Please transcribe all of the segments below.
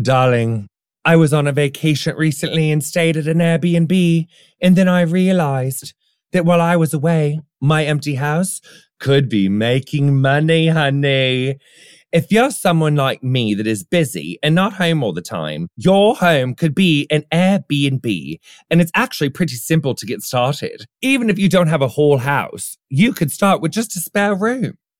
Darling, I was on a vacation recently and stayed at an Airbnb, and then I realized that while I was away, my empty house could be making money, honey. If you're someone like me that is busy and not home all the time, your home could be an Airbnb. And it's actually pretty simple to get started. Even if you don't have a whole house, you could start with just a spare room.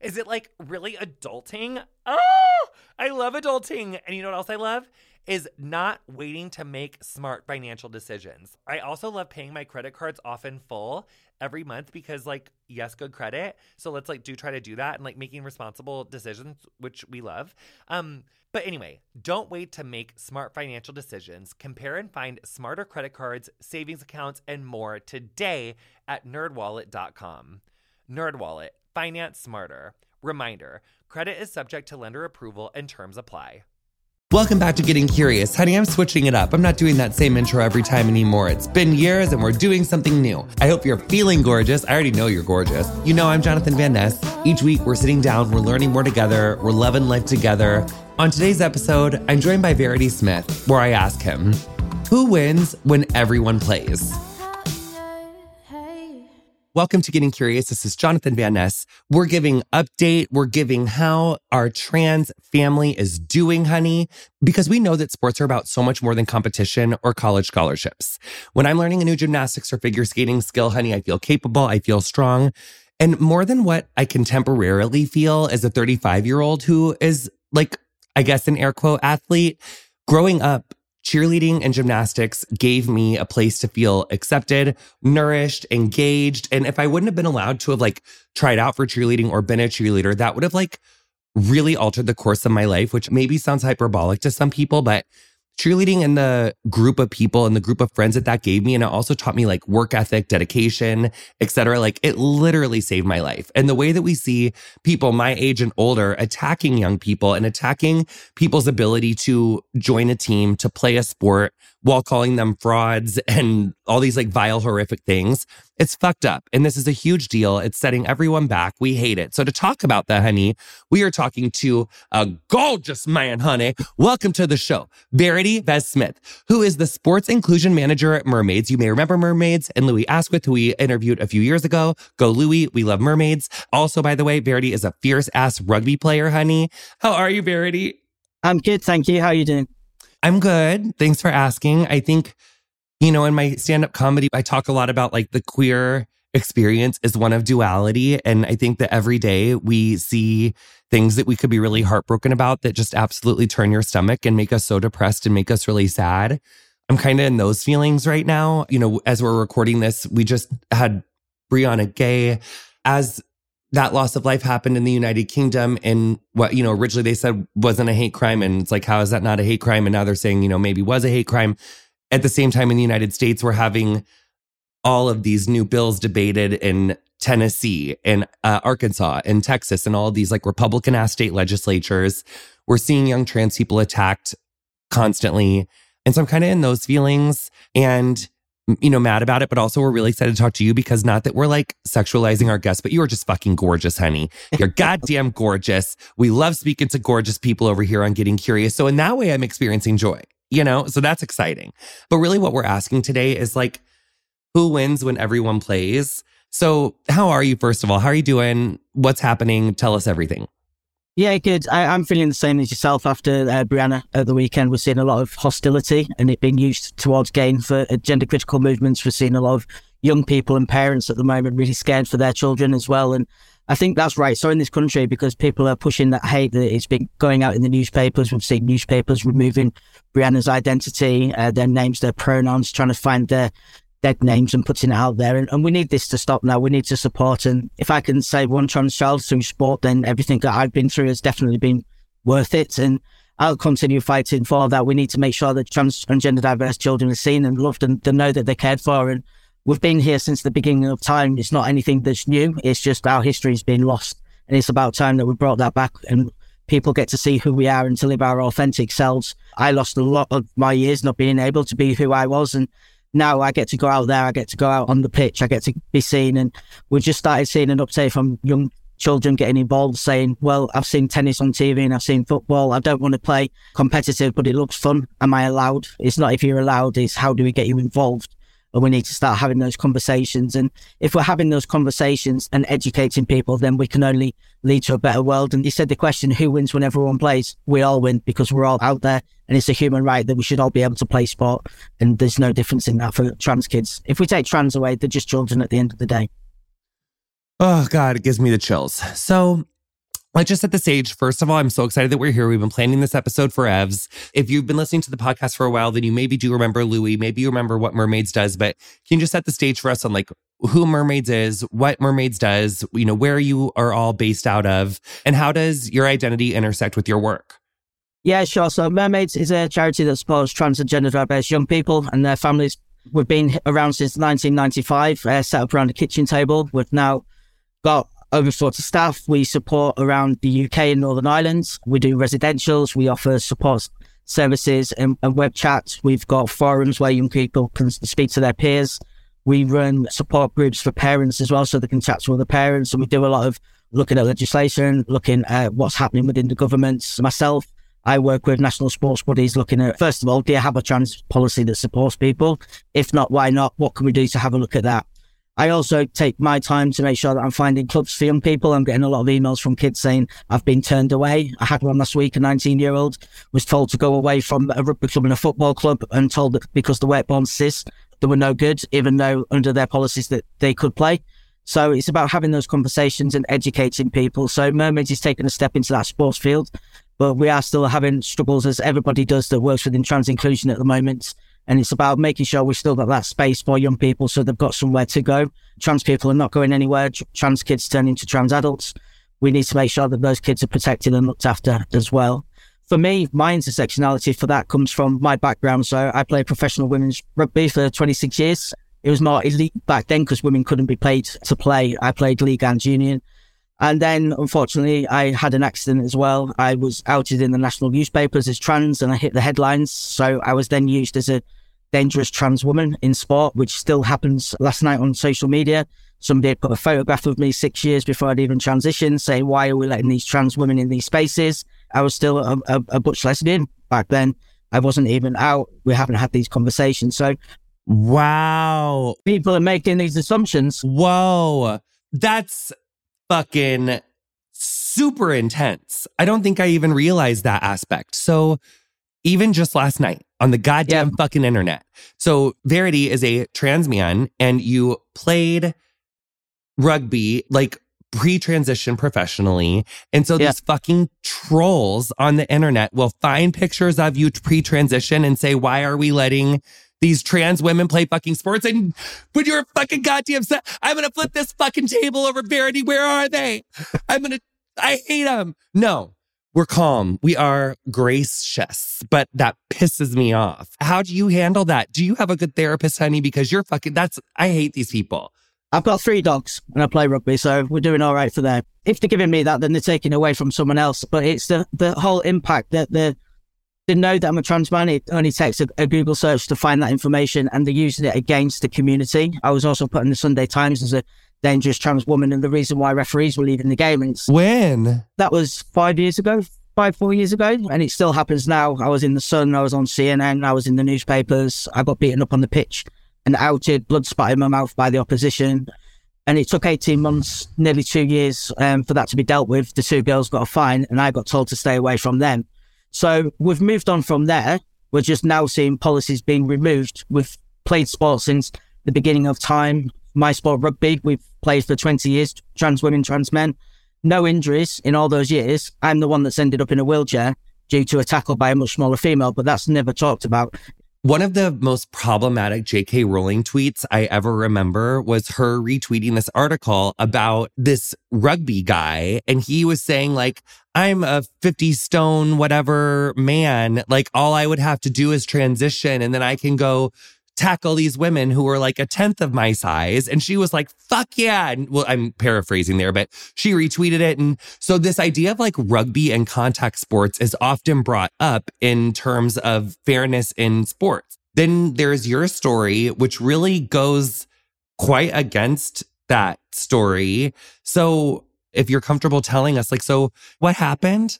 Is it like really adulting? Oh, I love adulting. And you know what else I love? Is not waiting to make smart financial decisions. I also love paying my credit cards off in full every month because like yes good credit so let's like do try to do that and like making responsible decisions which we love um but anyway don't wait to make smart financial decisions compare and find smarter credit cards savings accounts and more today at nerdwallet.com nerdwallet finance smarter reminder credit is subject to lender approval and terms apply Welcome back to Getting Curious. Honey, I'm switching it up. I'm not doing that same intro every time anymore. It's been years and we're doing something new. I hope you're feeling gorgeous. I already know you're gorgeous. You know, I'm Jonathan Van Ness. Each week, we're sitting down, we're learning more together, we're loving life together. On today's episode, I'm joined by Verity Smith, where I ask him, Who wins when everyone plays? Welcome to Getting Curious. This is Jonathan Van Ness. We're giving update. We're giving how our trans family is doing, honey, because we know that sports are about so much more than competition or college scholarships. When I'm learning a new gymnastics or figure skating skill, honey, I feel capable. I feel strong. And more than what I can temporarily feel as a 35 year old who is like, I guess, an air quote athlete, growing up, cheerleading and gymnastics gave me a place to feel accepted, nourished, engaged. And if I wouldn't have been allowed to have like tried out for cheerleading or been a cheerleader, that would have like really altered the course of my life, which maybe sounds hyperbolic to some people, but cheerleading and the group of people and the group of friends that that gave me and it also taught me like work ethic dedication etc like it literally saved my life. And the way that we see people my age and older attacking young people and attacking people's ability to join a team to play a sport while calling them frauds and all these like vile horrific things it's fucked up. And this is a huge deal. It's setting everyone back. We hate it. So to talk about that, honey, we are talking to a gorgeous man, honey. Welcome to the show, Verity Vez Smith, who is the sports inclusion manager at Mermaids. You may remember Mermaids and Lui Asquith, who we interviewed a few years ago. Go Lui. We love mermaids. Also, by the way, Verity is a fierce ass rugby player, honey. How are you, Verity? I'm good. Thank you. How are you doing? I'm good. Thanks for asking. I think you know, in my stand up comedy, I talk a lot about like the queer experience is one of duality. And I think that every day we see things that we could be really heartbroken about that just absolutely turn your stomach and make us so depressed and make us really sad. I'm kind of in those feelings right now. You know, as we're recording this, we just had Brianna Ghey as that loss of life happened in the United Kingdom and what, you know, originally they said wasn't a hate crime. And it's like, how is that not a hate crime? And now they're saying, you know, maybe was a hate crime at the same time in the United States, we're having all of these new bills debated in Tennessee and uh, Arkansas and Texas and all these like Republican ass state legislatures. We're seeing young trans people attacked constantly. And so I'm kind of in those feelings. And you know, mad about it, but also we're really excited to talk to you because not that we're like sexualizing our guests, but you are just fucking gorgeous, honey. You're goddamn gorgeous. We love speaking to gorgeous people over here on Getting Curious. So in that way, I'm experiencing joy, you know? So that's exciting. But really what we're asking today is like, who wins when everyone plays? So how are you, first of all? How are you doing? What's happening? Tell us everything. Yeah, good. I, am feeling the same as yourself after uh, Brianna at the weekend. We're seeing a lot of hostility and it being used towards gain for uh, gender critical movements. We're seeing a lot of young people and parents at the moment really scared for their children as well. And I think that's right. So in this country, because people are pushing that hate that it's been going out in the newspapers, we've seen newspapers removing Brianna's identity, uh, their names, their pronouns, trying to find their dead names and putting it out there. And, and, we need this to stop now. We need to support. And if I can save one trans child through sport, then everything that I've been through has definitely been worth it. And I'll continue fighting for that. We need to make sure that trans and gender diverse children are seen and loved and they know that they're cared for. And we've been here since the beginning of time. It's not anything that's new. It's just our history has been lost. And it's about time that we brought that back and people get to see who we are and to live our authentic selves. I lost a lot of my years not being able to be who I was. And now I get to go out there, I get to go out on the pitch, I get to be seen. And we just started seeing an uptake from young children getting involved saying, well, I've seen tennis on TV and I've seen football. I don't want to play competitive, but it looks fun. Am I allowed? It's not if you're allowed, it's how do we get you involved? And we need to start having those conversations. And if we're having those conversations and educating people, then we can only lead to a better world. And you said the question, who wins when everyone plays? We all win because we're all out there and it's a human right that we should all be able to play sport. And there's no difference in that for trans kids. If we take trans away, they're just children at the end of the day. Oh God, it gives me the chills. So Let's just set the stage. First of all, I'm so excited that we're here. We've been planning this episode for Evs. If you've been listening to the podcast for a while, then you maybe do remember Lui. Maybe you remember what Mermaids does, but can you just set the stage for us on like who Mermaids is, what Mermaids does, you know, where you are all based out of, and how does your identity intersect with your work? Yeah, sure. So Mermaids is a charity that supports trans and gender diverse young people and their families. We've been around since 1995, uh, set up around a kitchen table. We've now got over 40 staff. We support around the UK and Northern Ireland. We do residentials. We offer support services and, and web chats. We've got forums where young people can speak to their peers. We run support groups for parents as well, so they can chat to other parents. And we do a lot of looking at legislation, looking at what's happening within the governments. Myself, I work with national sports bodies looking at, first of all, do you have a trans policy that supports people? If not, why not? What can we do to have a look at that? I also take my time to make sure that I'm finding clubs for young people. I'm getting a lot of emails from kids saying I've been turned away. I had one last week, a 19 year old was told to go away from a rugby club and a football club and told that because the wet born cis, they were no good, even though under their policies that they could play. So it's about having those conversations and educating people. So Mermaids is taking a step into that sports field, but we are still having struggles as everybody does that works within trans inclusion at the moment and it's about making sure we've still got that space for young people so they've got somewhere to go. Trans people are not going anywhere. Trans kids turn into trans adults. We need to make sure that those kids are protected and looked after as well. For me, my intersectionality for that comes from my background. So I played professional women's rugby for 26 years. It was more elite back then because women couldn't be paid to play. I played league and union. And then, unfortunately, I had an accident as well. I was outed in the national newspapers as trans and I hit the headlines. So I was then used as a dangerous trans woman in sport, which still happens last night on social media. Somebody had put a photograph of me six years before I'd even transitioned, saying, Why are we letting these trans women in these spaces? I was still a, a, a butch lesbian back then. I wasn't even out. We haven't had these conversations. So, wow. People are making these assumptions. Whoa. That's fucking super intense. I don't think I even realized that aspect. So, even just last night on the goddamn yeah. fucking internet. So Verity is a trans man and you played rugby like pre-transition professionally. And so yeah. these fucking trolls on the internet will find pictures of you pre-transition and say, why are we letting these trans women play fucking sports? And when you're a fucking goddamn set, I'm going to flip this fucking table over Verity. Where are they? I'm going to, I hate them. No, we're calm. We are gracious, but that pisses me off. How do you handle that? Do you have a good therapist, honey? Because you're fucking, that's, I hate these people. I've got three dogs and I play rugby, so we're doing all right for them. If they're giving me that, then they're taking away from someone else. But it's the, the whole impact that the, They know that I'm a trans man. It only takes a, a, Google search to find that information and they're using it against the community. I was also put in the Sunday Times as a dangerous trans woman and the reason why referees were leaving the game. And when? That was five years ago, five, four years ago. And it still happens now. I was in the Sun, I was on CNN, I was in the newspapers. I got beaten up on the pitch and outed, blood spat in my mouth by the opposition. And it took 18 months, nearly two years um, for that to be dealt with. The two girls got a fine and I got told to stay away from them. So we've moved on from there. We're just now seeing policies being removed. We've played sport since the beginning of time. My sport rugby, we've played for 20 years, trans women, trans men. No injuries in all those years. I'm the one that's ended up in a wheelchair due to a tackle by a much smaller female, but that's never talked about. One of the most problematic JK Rowling tweets I ever remember was her retweeting this article about this rugby guy. And he was saying, like, I'm a 50 stone, whatever man. Like, all I would have to do is transition and then I can go tackle these women who were like a tenth of my size. And she was like, fuck yeah. And, well, I'm paraphrasing there, but she retweeted it. And so this idea of like rugby and contact sports is often brought up in terms of fairness in sports. Then there's your story, which really goes quite against that story. So if you're comfortable telling us, like, so what happened?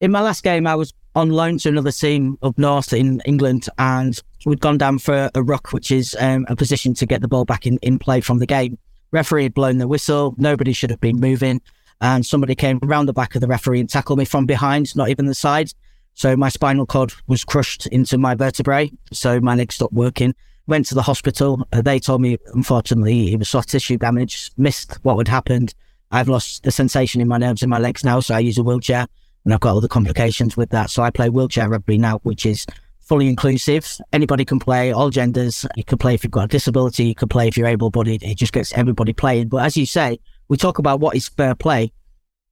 In my last game, I was on loan to another team up north in England, and we'd gone down for a ruck, which is um, a position to get the ball back in, in play from the game. Referee had blown the whistle. Nobody should have been moving. And somebody came around the back of the referee and tackled me from behind, not even the side. So my spinal cord was crushed into my vertebrae. So my leg stopped working. Went to the hospital. Uh, they told me, unfortunately, it was soft tissue damage, missed what had happened. I've lost the sensation in my nerves in my legs now. So I use a wheelchair and I've got other complications with that. So I play wheelchair rugby now, which is fully inclusive. Anybody can play, all genders. You can play if you've got a disability. You can play if you're able-bodied. It just gets everybody playing. But as you say, we talk about what is fair play.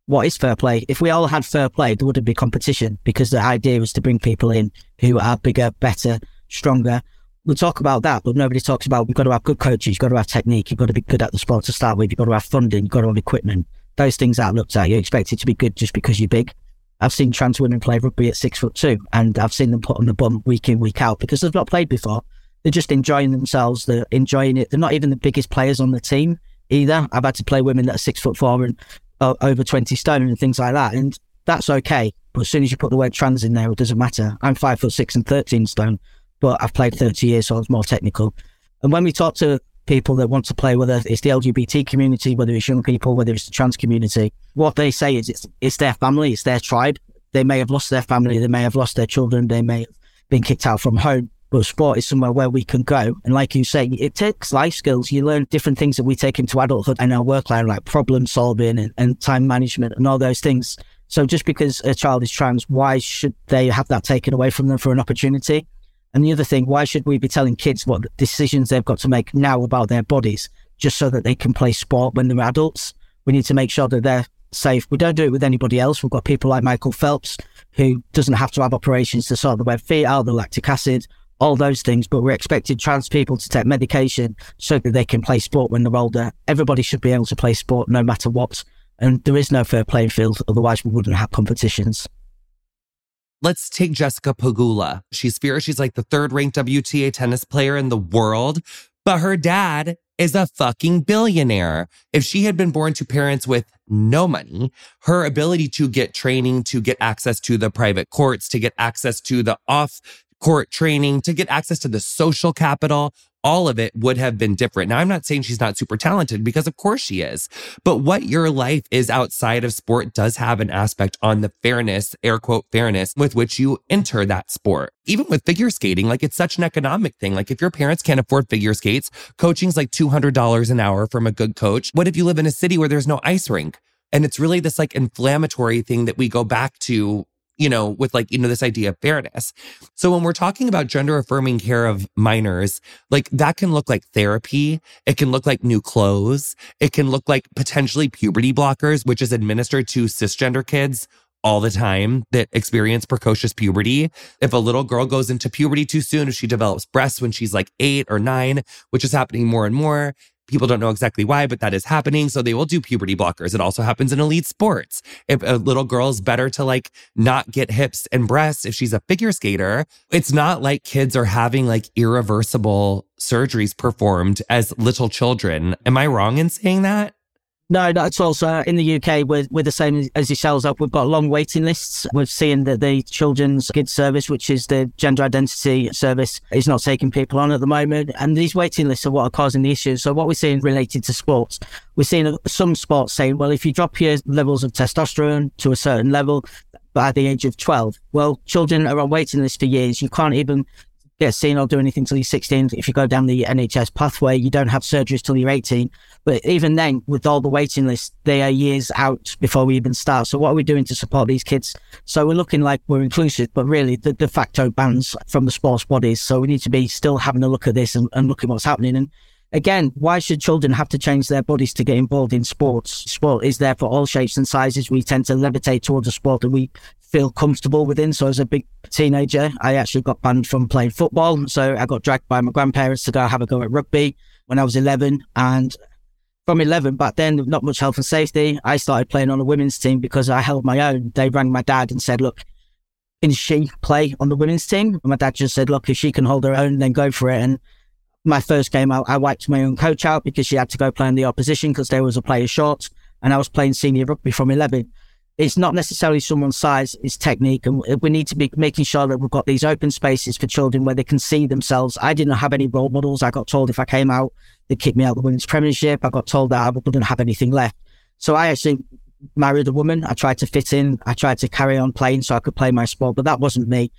What is fair play? If we all had fair play, there wouldn't be competition because the idea was to bring people in who are bigger, better, stronger. We'll talk about that, but nobody talks about we've got to have good coaches, you've got to have technique, you've got to be good at the sport to start with, you've got to have funding, you've got to have equipment. Those things aren't looked at. You expect it to be good just because you're big. I've seen trans women play rugby at six foot two, and I've seen them put on the bum week in, week out because they've not played before. They're just enjoying themselves. They're enjoying it. They're not even the biggest players on the team either. I've had to play women that are six foot four and uh, over 20 stone and things like that. And that's okay. But as soon as you put the word trans in there, it doesn't matter. I'm five foot six and 13 stone, but I've played 30 years, so I was more technical. And when we talk to people that want to play, whether it's the LGBT community, whether it's young people, whether it's the trans community, what they say is it's, it's their family, it's their tribe. They may have lost their family, they may have lost their children, they may have been kicked out from home. But sport is somewhere where we can go. And like you say, it takes life skills. You learn different things that we take into adulthood and our work life, like problem solving and, and time management and all those things. So just because a child is trans, why should they have that taken away from them for an opportunity? And the other thing, why should we be telling kids what decisions they've got to make now about their bodies just so that they can play sport when they're adults? We need to make sure that they're safe. We don't do it with anybody else. We've got people like Michael Phelps who doesn't have to have operations to sort the web feet out, the lactic acid, all those things. But we're expecting trans people to take medication so that they can play sport when they're older. Everybody should be able to play sport no matter what. And there is no fair playing field. Otherwise, we wouldn't have competitions. Let's take Jessica Pegula. She's fierce. She's like the third ranked WTA tennis player in the world, but her dad is a fucking billionaire. If she had been born to parents with no money, her ability to get training, to get access to the private courts, to get access to the off court training, to get access to the social capital, all of it would have been different. Now, I'm not saying she's not super talented because of course she is, but what your life is outside of sport does have an aspect on the fairness, air quote, fairness with which you enter that sport. Even with figure skating, like it's such an economic thing. Like if your parents can't afford figure skates, coaching's like $200 an hour from a good coach. What if you live in a city where there's no ice rink? And it's really this like inflammatory thing that we go back to you know, with like, you know, this idea of fairness. So when we're talking about gender affirming care of minors, like that can look like therapy. It can look like new clothes. It can look like potentially puberty blockers, which is administered to cisgender kids all the time that experience precocious puberty. If a little girl goes into puberty too soon, if she develops breasts when she's like eight or nine, which is happening more and more, People don't know exactly why, but that is happening. So they will do puberty blockers. It also happens in elite sports. If a little girl is better to like not get hips and breasts if she's a figure skater, it's not like kids are having like irreversible surgeries performed as little children. Am I wrong in saying that? No, that's also in the UK. We're, we're the same as yourselves up. We've got long waiting lists. We're seeing that the Children's GIDS Service, which is the gender identity service, is not taking people on at the moment. And these waiting lists are what are causing the issues. So what we're seeing related to sports, we're seeing some sports saying, well, if you drop your levels of testosterone to a certain level, by the age of 12. Well, children are on waiting lists for years. You can't even get seen or do anything till you're 16. If you go down the NHS pathway, you don't have surgeries till you're 18. But even then, with all the waiting lists, they are years out before we even start. So what are we doing to support these kids? So we're looking like we're inclusive, but really the de facto bans from the sports bodies. So we need to be still having a look at this and, and look at what's happening. And again, why should children have to change their bodies to get involved in sports? Sport is there for all shapes and sizes. We tend to levitate towards a sport that we feel comfortable within. So as a big teenager, I actually got banned from playing football. So I got dragged by my grandparents to go have a go at rugby when I was 11. And from 11 back then, not much health and safety, I started playing on a women's team because I held my own. They rang my dad and said, look, can she play on the women's team? And my dad just said, look, if she can hold her own, then go for it. And my first game out, I wiped my own coach out because she had to go play in the opposition because there was a player short. And I was playing senior rugby from 11 it's not necessarily someone's size, it's technique. And we need to be making sure that we've got these open spaces for children where they can see themselves. I didn't have any role models. I got told if I came out, they'd kick me out of the women's premiership. I got told that I wouldn't have anything left. So I actually married a woman. I tried to fit in. I tried to carry on playing so I could play my sport, but that wasn't me.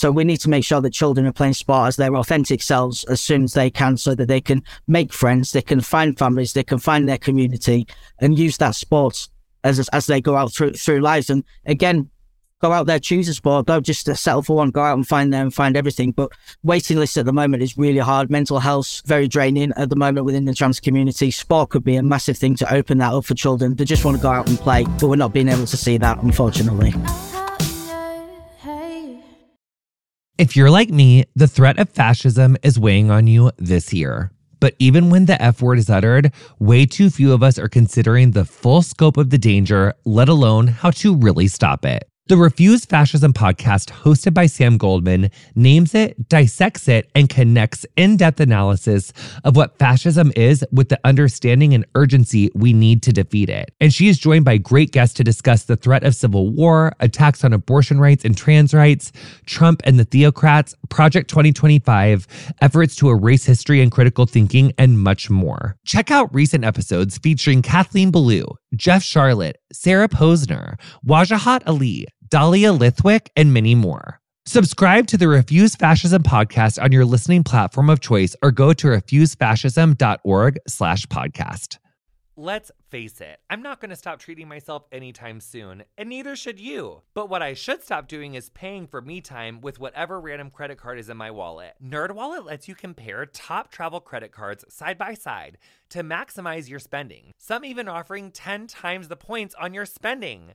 So we need to make sure that children are playing sport as their authentic selves as soon as they can so that they can make friends, they can find families, they can find their community and use that sport as as they go out through through lives. And again, go out there, choose a sport. Don't just settle for one. Go out and find them, find everything. But waiting list at the moment is really hard. Mental health very draining at the moment within the trans community. Sport could be a massive thing to open that up for children. They just want to go out and play, but we're not being able to see that, unfortunately. If you're like me, the threat of fascism is weighing on you this year. But even when the F word is uttered, way too few of us are considering the full scope of the danger, let alone how to really stop it. The Refuse Fascism podcast, hosted by Sam Goldman, names it, dissects it, and connects in depth analysis of what fascism is with the understanding and urgency we need to defeat it. And she is joined by great guests to discuss the threat of civil war, attacks on abortion rights and trans rights, Trump and the theocrats, Project 2025, efforts to erase history and critical thinking, and much more. Check out recent episodes featuring Kathleen Belew, Jeff Sharlet, Sarah Posner, Wajahat Ali, Dahlia Lithwick, and many more. Subscribe to the Refuse Fascism podcast on your listening platform of choice or go to refusefascism.org slash podcast. Let's face it, I'm not going to stop treating myself anytime soon, and neither should you. But what I should stop doing is paying for me time with whatever random credit card is in my wallet. NerdWallet lets you compare top travel credit cards side by side to maximize your spending. Some even offering 10 times the points on your spending.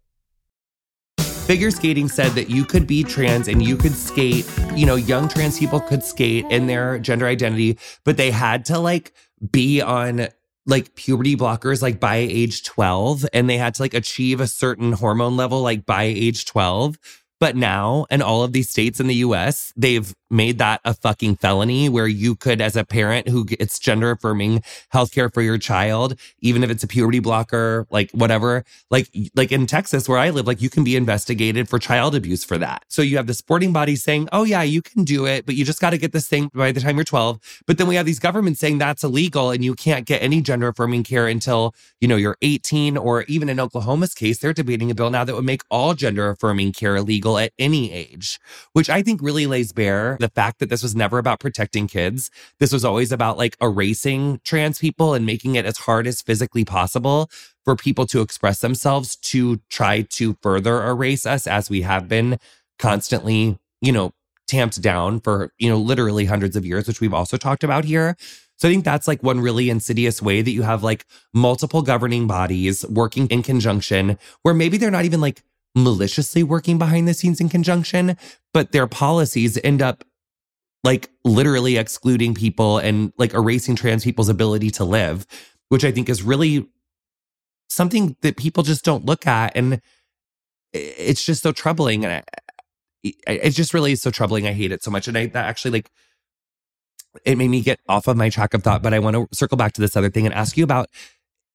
Figure skating said that you could be trans and you could skate, you know, young trans people could skate in their gender identity, but they had to like be on like puberty blockers like by age 12 and they had to like achieve a certain hormone level like by age 12 But now, in all of these states in the US, they've made that a fucking felony where you could, as a parent who gets gender affirming healthcare for your child, even if it's a puberty blocker, like whatever, like, like in Texas where I live, like you can be investigated for child abuse for that. So you have the sporting body saying, oh yeah, you can do it, but you just got to get this thing by the time you're 12. But then we have these governments saying that's illegal and you can't get any gender affirming care until, you know, you're 18 or even in Oklahoma's case, they're debating a bill now that would make all gender affirming care illegal at any age, which I think really lays bare the fact that this was never about protecting kids. This was always about like erasing trans people and making it as hard as physically possible for people to express themselves to try to further erase us as we have been constantly, you know, tamped down for, you know, literally hundreds of years, which we've also talked about here. So I think that's like one really insidious way that you have like multiple governing bodies working in conjunction where maybe they're not even like maliciously working behind the scenes in conjunction, but their policies end up like literally excluding people and like erasing trans people's ability to live, which I think is really something that people just don't look at. And it's just so troubling. And I, it just really is so troubling. I hate it so much. And I that actually like, it made me get off of my track of thought, but I want to circle back to this other thing and ask you about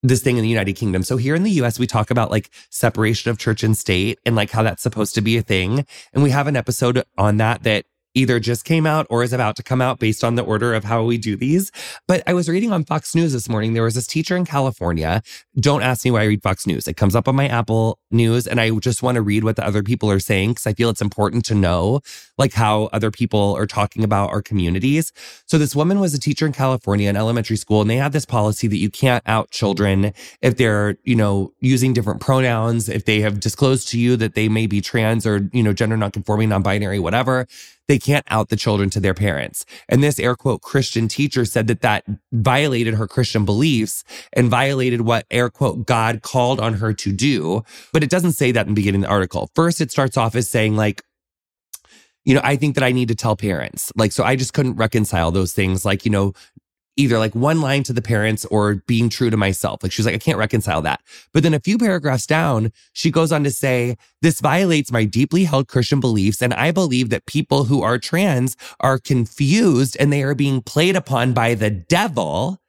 this thing in the United Kingdom. So here in the US, we talk about like separation of church and state and like how that's supposed to be a thing. And we have an episode on that that either just came out or is about to come out based on the order of how we do these. But I was reading on Fox News this morning. There was this teacher in California. Don't ask me why I read Fox News. It comes up on my Apple News and I just want to read what the other people are saying because I feel it's important to know like how other people are talking about our communities. So this woman was a teacher in California in elementary school and they had this policy that you can't out children if they're, you know, using different pronouns, if they have disclosed to you that they may be trans or, you know, gender nonconforming, non-binary, whatever they can't out the children to their parents. And this air quote Christian teacher said that that violated her Christian beliefs and violated what air quote God called on her to do. But it doesn't say that in the beginning of the article. First, it starts off as saying like, you know, I think that I need to tell parents. Like, so I just couldn't reconcile those things. Like, you know, either like one line to the parents or being true to myself. Like she's like, I can't reconcile that. But then a few paragraphs down, she goes on to say, this violates my deeply held Christian beliefs. And I believe that people who are trans are confused and they are being played upon by the devil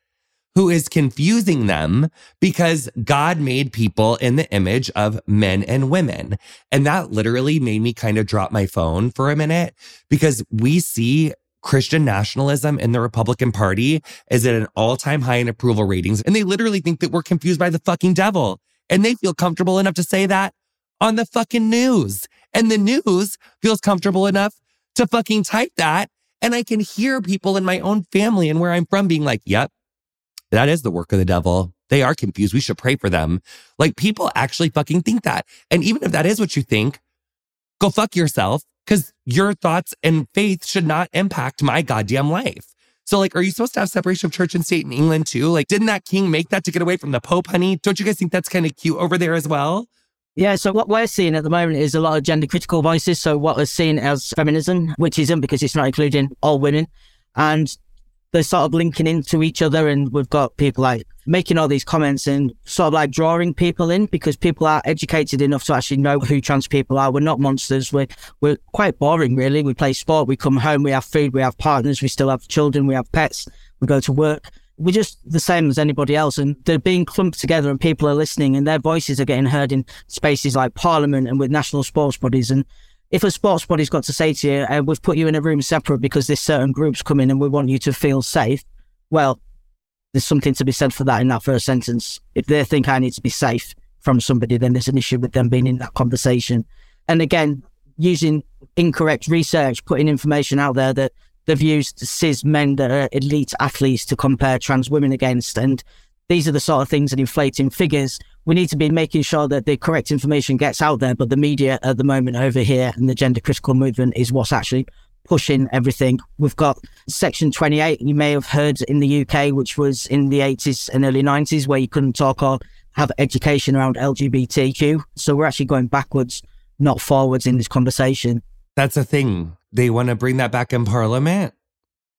who is confusing them because God made people in the image of men and women. And that literally made me kind of drop my phone for a minute because we see Christian nationalism in the Republican Party is at an all time high in approval ratings. And they literally think that we're confused by the fucking devil. And they feel comfortable enough to say that on the fucking news. And the news feels comfortable enough to fucking type that. And I can hear people in my own family and where I'm from being like, yep, that is the work of the devil. They are confused. We should pray for them. Like people actually fucking think that. And even if that is what you think, go fuck yourself because your thoughts and faith should not impact my goddamn life. So, like, are you supposed to have separation of church and state in England too? Like, didn't that king make that to get away from the Pope, honey? Don't you guys think that's kind of cute over there as well? Yeah, so what we're seeing at the moment is a lot of gender critical voices. So, what we're seeing as feminism, which isn't because it's not including all women. And they're sort of linking into each other. And we've got people like making all these comments and sort of like drawing people in because people are educated enough to actually know who trans people are. We're not monsters. We're, we're quite boring, really. We play sport, we come home, we have food, we have partners, we still have children, we have pets, we go to work. We're just the same as anybody else. And they're being clumped together and people are listening and their voices are getting heard in spaces like Parliament and with national sports bodies. And if a sports body's got to say to you, uh, we've put you in a room separate because this certain group's come in and we want you to feel safe, well, there's something to be said for that in that first sentence. If they think I need to be safe from somebody, then there's an issue with them being in that conversation. And again, using incorrect research, putting information out there that they've used cis men that are elite athletes to compare trans women against. And these are the sort of things that inflating figures we need to be making sure that the correct information gets out there. But the media at the moment over here and the gender critical movement is what's actually pushing everything. We've got Section 28, you may have heard in the UK, which was in the 80s and early 90s, where you couldn't talk or have education around LGBTQ. So we're actually going backwards, not forwards in this conversation. That's a thing. They want to bring that back in Parliament.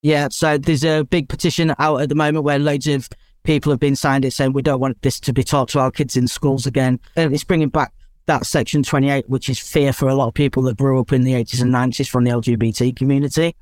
Yeah. So there's a big petition out at the moment where loads of people have been signed it saying we don't want this to be taught to our kids in schools again. And it's bringing back that section 28, which is fear for a lot of people that grew up in the 80s and 90s from the LGBT community.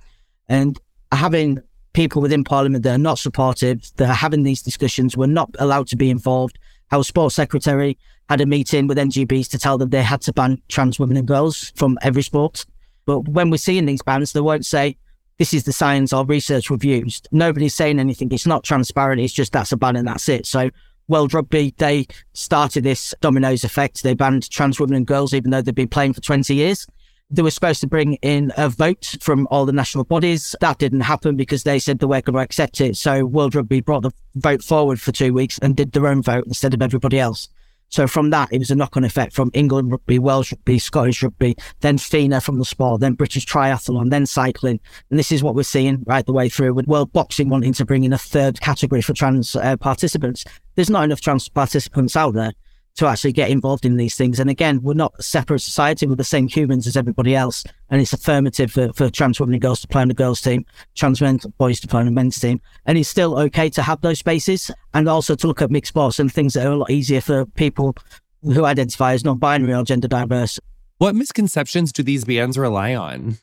And having people within Parliament that are not supportive, that are having these discussions, were not allowed to be involved. Our sports secretary had a meeting with NGBs to tell them they had to ban trans women and girls from every sport. But when we're seeing these bans, they won't say, this is the science our research used. Nobody's saying anything. It's not transparent. It's just that's a ban and that's it. So World Rugby, they started this dominoes effect. They banned trans women and girls, even though they've been playing for 20 years. They were supposed to bring in a vote from all the national bodies. That didn't happen because they said they weren't going to accept it. So World Rugby brought the vote forward for two weeks and did their own vote instead of everybody else. So from that, it was a knock-on effect from England rugby, Welsh rugby, Scottish rugby, then FINA from the sport, then British triathlon, then cycling. And this is what we're seeing right the way through with World Boxing wanting to bring in a third category for trans uh, participants. There's not enough trans participants out there to actually get involved in these things. And again, we're not separate society. We're the same humans as everybody else. And it's affirmative for, for trans women and girls to play on the girls' team, trans men boys to play on the men's team. And it's still okay to have those spaces and also to look at mixed sports and things that are a lot easier for people who identify as non-binary or gender diverse. What misconceptions do these bands rely on?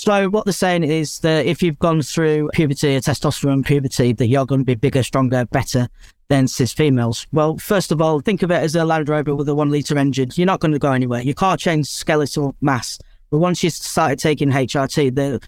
So what they're saying is that if you've gone through puberty or testosterone puberty, that you're going to be bigger, stronger, better than cis females. Well, first of all, think of it as a Land Rover with a one litre engine. You're not going to go anywhere. You can't change skeletal mass. But once you started taking HRT, the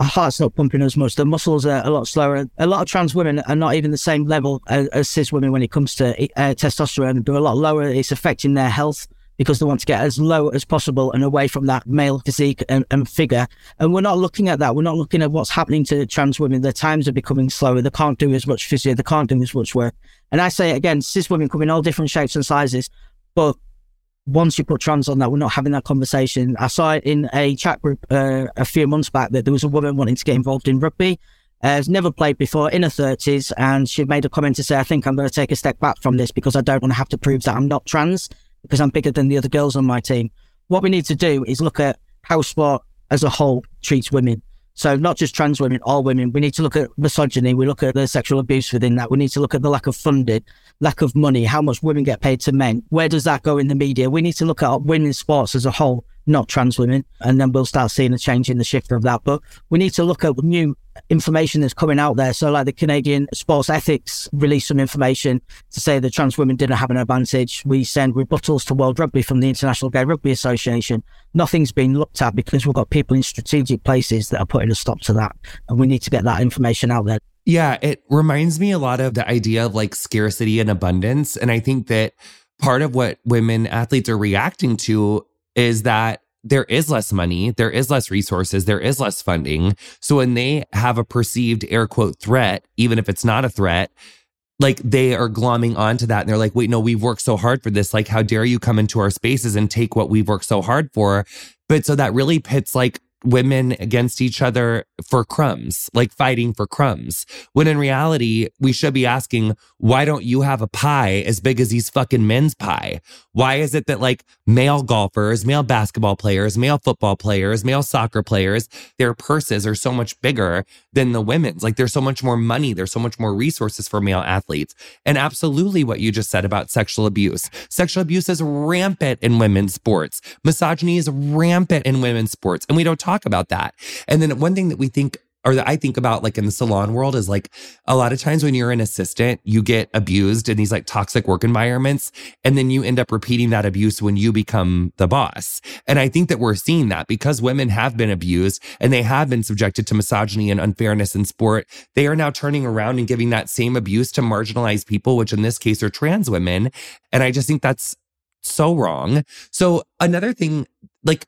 heart's not pumping as much. The muscles are a lot slower. A lot of trans women are not even the same level as, as cis women when it comes to uh, testosterone. They're a lot lower. It's affecting their health because they want to get as low as possible and away from that male physique and, and, figure. And we're not looking at that. We're not looking at what's happening to trans women. Their times are becoming slower. They can't do as much physio. They can't do as much work. And I say again, cis women come in all different shapes and sizes, but once you put trans on that, we're not having that conversation. I saw it in a chat group uh, a few months back that there was a woman wanting to get involved in rugby. Uh, has never played before in her 30s, and she made a comment to say, I think I'm going to take a step back from this because I don't want to have to prove that I'm not trans because I'm bigger than the other girls on my team. What we need to do is look at how sport as a whole treats women. So not just trans women, all women. We need to look at misogyny. We look at the sexual abuse within that. We need to look at the lack of funding, lack of money, how much women get paid to men. Where does that go in the media? We need to look at women's sports as a whole, not trans women, and then we'll start seeing a change in the shift of that. But we need to look at new information that's coming out there. So, like the Canadian Sports Ethics released some information to say that trans women didn't have an advantage. We send rebuttals to World Rugby from the International Gay Rugby Association. Nothing's been looked at because we've got people in strategic places that are putting a stop to that. And we need to get that information out there. Yeah, it reminds me a lot of the idea of like scarcity and abundance. And I think that part of what women athletes are reacting to is that there is less money, there is less resources, there is less funding. So when they have a perceived air quote threat, even if it's not a threat, like they are glomming onto that and they're like, wait, no, we've worked so hard for this. Like, how dare you come into our spaces and take what we've worked so hard for? But so that really pits like women against each other for crumbs, like fighting for crumbs. When in reality, we should be asking, why don't you have a pie as big as these fucking men's pie? Why is it that like male golfers, male basketball players, male football players, male soccer players, their purses are so much bigger than the women's? Like there's so much more money, there's so much more resources for male athletes. And absolutely what you just said about sexual abuse. Sexual abuse is rampant in women's sports. Misogyny is rampant in women's sports. And we don't talk talk about that. And then one thing that we think or that I think about like in the salon world is like a lot of times when you're an assistant, you get abused in these like toxic work environments. And then you end up repeating that abuse when you become the boss. And I think that we're seeing that because women have been abused and they have been subjected to misogyny and unfairness in sport. They are now turning around and giving that same abuse to marginalized people, which in this case are trans women. And I just think that's so wrong. So another thing, like,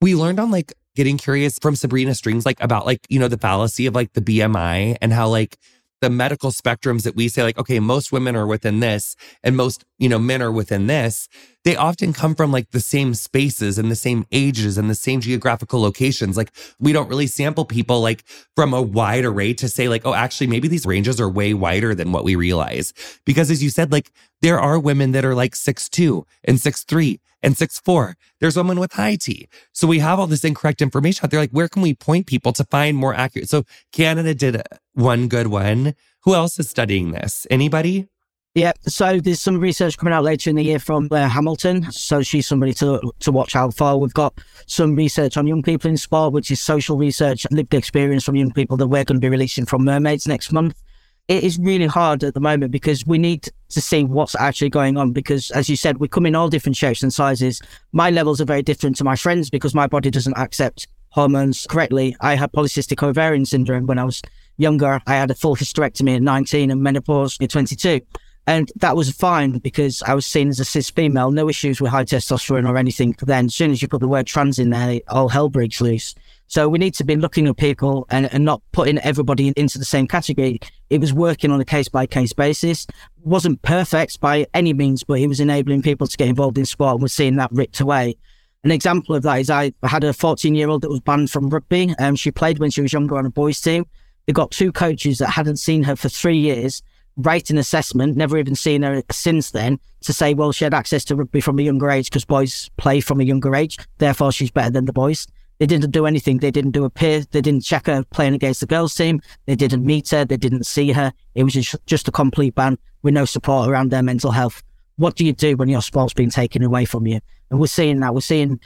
we learned on like getting curious from Sabrina Strings, like about like, you know, the fallacy of like the BMI and how like the medical spectrums that we say, like, okay, most women are within this and most, you know, men are within this, they often come from like the same spaces and the same ages and the same geographical locations. Like, we don't really sample people like from a wide array to say, like, oh, actually, maybe these ranges are way wider than what we realize. Because as you said, like, there are women that are like six two and six three and six four. There's women with high T. So we have all this incorrect information out there. Like, where can we point people to find more accurate? So Canada did one good one. Who else is studying this? Anybody? Yeah, so there's some research coming out later in the year from uh, Hamilton. So she's somebody to to watch out for. We've got some research on young people in sport, which is social research, lived experience from young people that we're going to be releasing from Mermaids next month. It is really hard at the moment because we need to see what's actually going on. Because as you said, we come in all different shapes and sizes. My levels are very different to my friends because my body doesn't accept hormones correctly. I had polycystic ovarian syndrome when I was younger. I had a full hysterectomy at 19 and menopause at 22. And that was fine because I was seen as a cis female, no issues with high testosterone or anything. Then, as soon as you put the word trans in there, all hell breaks loose. So we need to be looking at people and, and not putting everybody into the same category. It was working on a case by case basis. wasn't perfect by any means, but it was enabling people to get involved in sport. And we're seeing that ripped away. An example of that is I had a 14 year old that was banned from rugby. Um, she played when she was younger on a boys' team. They got two coaches that hadn't seen her for three years write an assessment, never even seen her since then, to say, well, she had access to rugby from a younger age because boys play from a younger age. Therefore, she's better than the boys. They didn't do anything. They didn't do a peer. They didn't check her playing against the girls' team. They didn't meet her. They didn't see her. It was just, a complete ban with no support around their mental health. What do you do when your sport's being taken away from you? And we're seeing that. We're seeing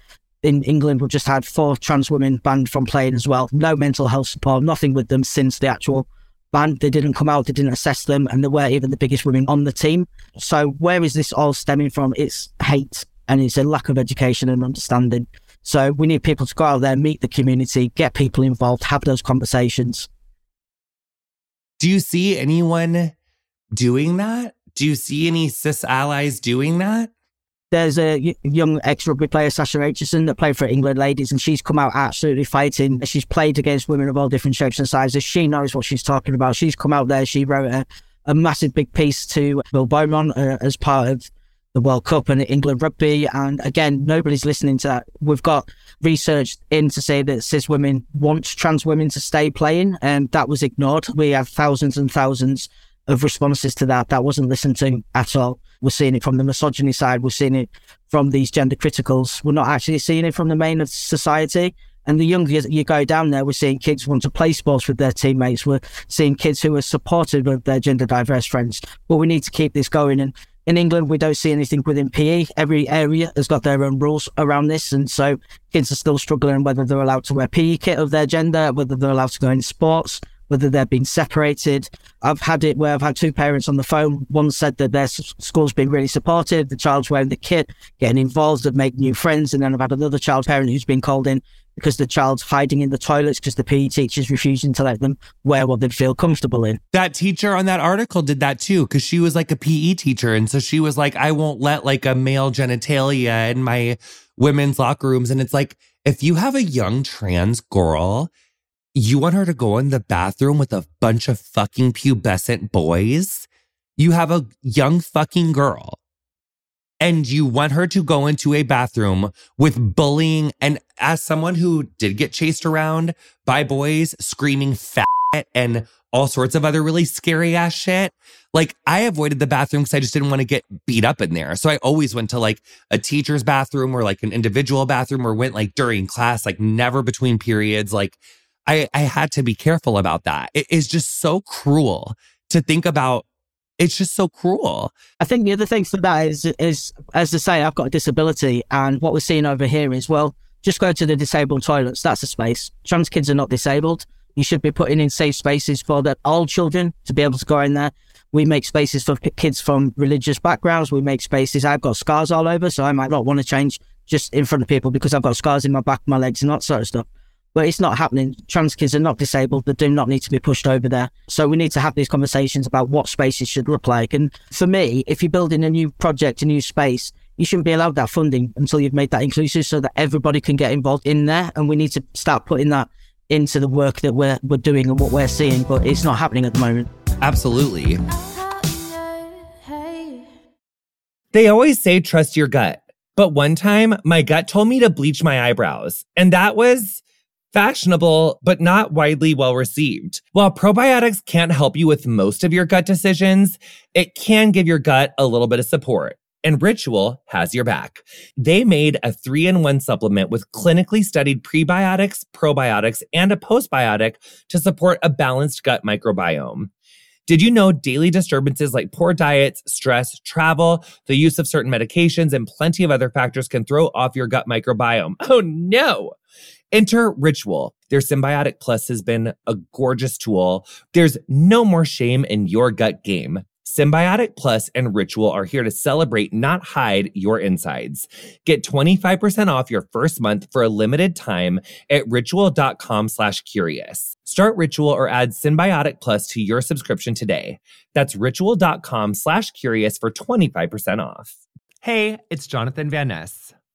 in England, we've just had four trans women banned from playing as well. No mental health support, nothing with them since the actual ban. They didn't come out, they didn't assess them, and they were even the biggest women on the team. So, where is this all stemming from? It's hate and it's a lack of education and understanding. So, we need people to go out there, meet the community, get people involved, have those conversations. Do you see anyone doing that? Do you see any cis allies doing that? There's a young ex rugby player, Sasha Acheson, that played for England ladies, and she's come out absolutely fighting. She's played against women of all different shapes and sizes. She knows what she's talking about. She's come out there. She wrote a, a massive big piece to Bill Beaumont uh, as part of the World Cup and England rugby. And again, nobody's listening to that. We've got research in to say that cis women want trans women to stay playing, and that was ignored. We have thousands and thousands of responses to that. That wasn't listened to at all. We're seeing it from the misogyny side. We're seeing it from these gender criticals. We're not actually seeing it from the main of society. And the younger you go down there, we're seeing kids want to play sports with their teammates. We're seeing kids who are supportive of their gender diverse friends. But we need to keep this going. And in England, we don't see anything within PE. Every area has got their own rules around this. And so kids are still struggling whether they're allowed to wear PE kit of their gender, whether they're allowed to go in sports, whether they're being separated. I've had it where I've had two parents on the phone. One said that their school's been really supportive. The child's wearing the kit, getting involved and make new friends. And then I've had another child parent who's been called in because the child's hiding in the toilets because the PE teacher's refusing to let them wear what they feel comfortable in. That teacher on that article did that too because she was like a PE teacher. And so she was like, I won't let like a male genitalia in my women's locker rooms. And it's like, if you have a young trans girl you want her to go in the bathroom with a bunch of fucking pubescent boys? You have a young fucking girl and you want her to go into a bathroom with bullying. And as someone who did get chased around by boys screaming fat and all sorts of other really scary ass shit, like I avoided the bathroom because I just didn't want to get beat up in there. So I always went to like a teacher's bathroom or like an individual bathroom or went like during class, like never between periods. Like I, I had to be careful about that. It is just so cruel to think about. It's just so cruel. I think the other thing for that is, is as I say, I've got a disability, and what we're seeing over here is well, just go to the disabled toilets. That's a space. Trans kids are not disabled. You should be putting in safe spaces for the all children to be able to go in there. We make spaces for kids from religious backgrounds. We make spaces. I've got scars all over, so I might not want to change just in front of people because I've got scars in my back, my legs, and that sort of stuff but it's not happening. Trans kids are not disabled. They do not need to be pushed over there. So we need to have these conversations about what spaces should look like. And for me, if you're building a new project, a new space, you shouldn't be allowed that funding until you've made that inclusive so that everybody can get involved in there. And we need to start putting that into the work that we're, we're doing and what we're seeing, but it's not happening at the moment. Absolutely. They always say trust your gut. But one time, my gut told me to bleach my eyebrows. And that was fashionable, but not widely well received. While probiotics can't help you with most of your gut decisions, it can give your gut a little bit of support. And Ritual has your back. They made a three in one supplement with clinically studied prebiotics, probiotics, and a postbiotic to support a balanced gut microbiome. Did you know daily disturbances like poor diets, stress, travel, the use of certain medications, and plenty of other factors can throw off your gut microbiome? Oh no. Enter Ritual. Their Synbiotic Plus has been a gorgeous tool. There's no more shame in your gut game. Synbiotic Plus and Ritual are here to celebrate, not hide your insides. Get 25% off your first month for a limited time at ritual.com slash curious. Start Ritual or add Synbiotic Plus to your subscription today. That's ritual.com slash curious for 25% off. Hey, it's Jonathan Van Ness.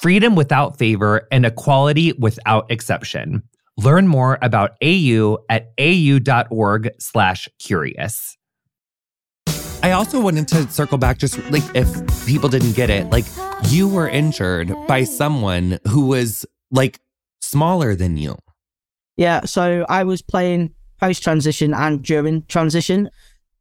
Freedom without favor and equality without exception. Learn more about AU at au.org slash curious. I also wanted to circle back just like if people didn't get it, like you were injured by someone who was like smaller than you. Yeah, so I was playing post transition and during transition.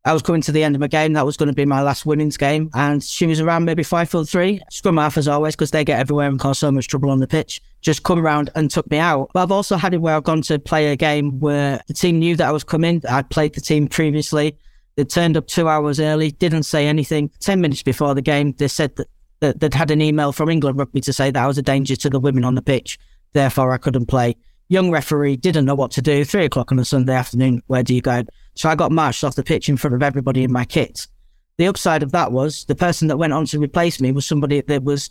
I was coming to the end of my game. That was going to be my last women's game. And she was around maybe five foot three. Scrum half as always, because they get everywhere and cause so much trouble on the pitch. Just come around and took me out. But I've also had it where I've gone to play a game where the team knew that I was coming. I'd played the team previously. They turned up two hours early, didn't say anything. 10 minutes before the game, they said that, that they'd had an email from England Rugby to say that I was a danger to the women on the pitch. Therefore, I couldn't play. Young referee didn't know what to do. Three o'clock on a Sunday afternoon. Where do you go? So I got marched off the pitch in front of everybody in my kit. The upside of that was the person that went on to replace me was somebody that was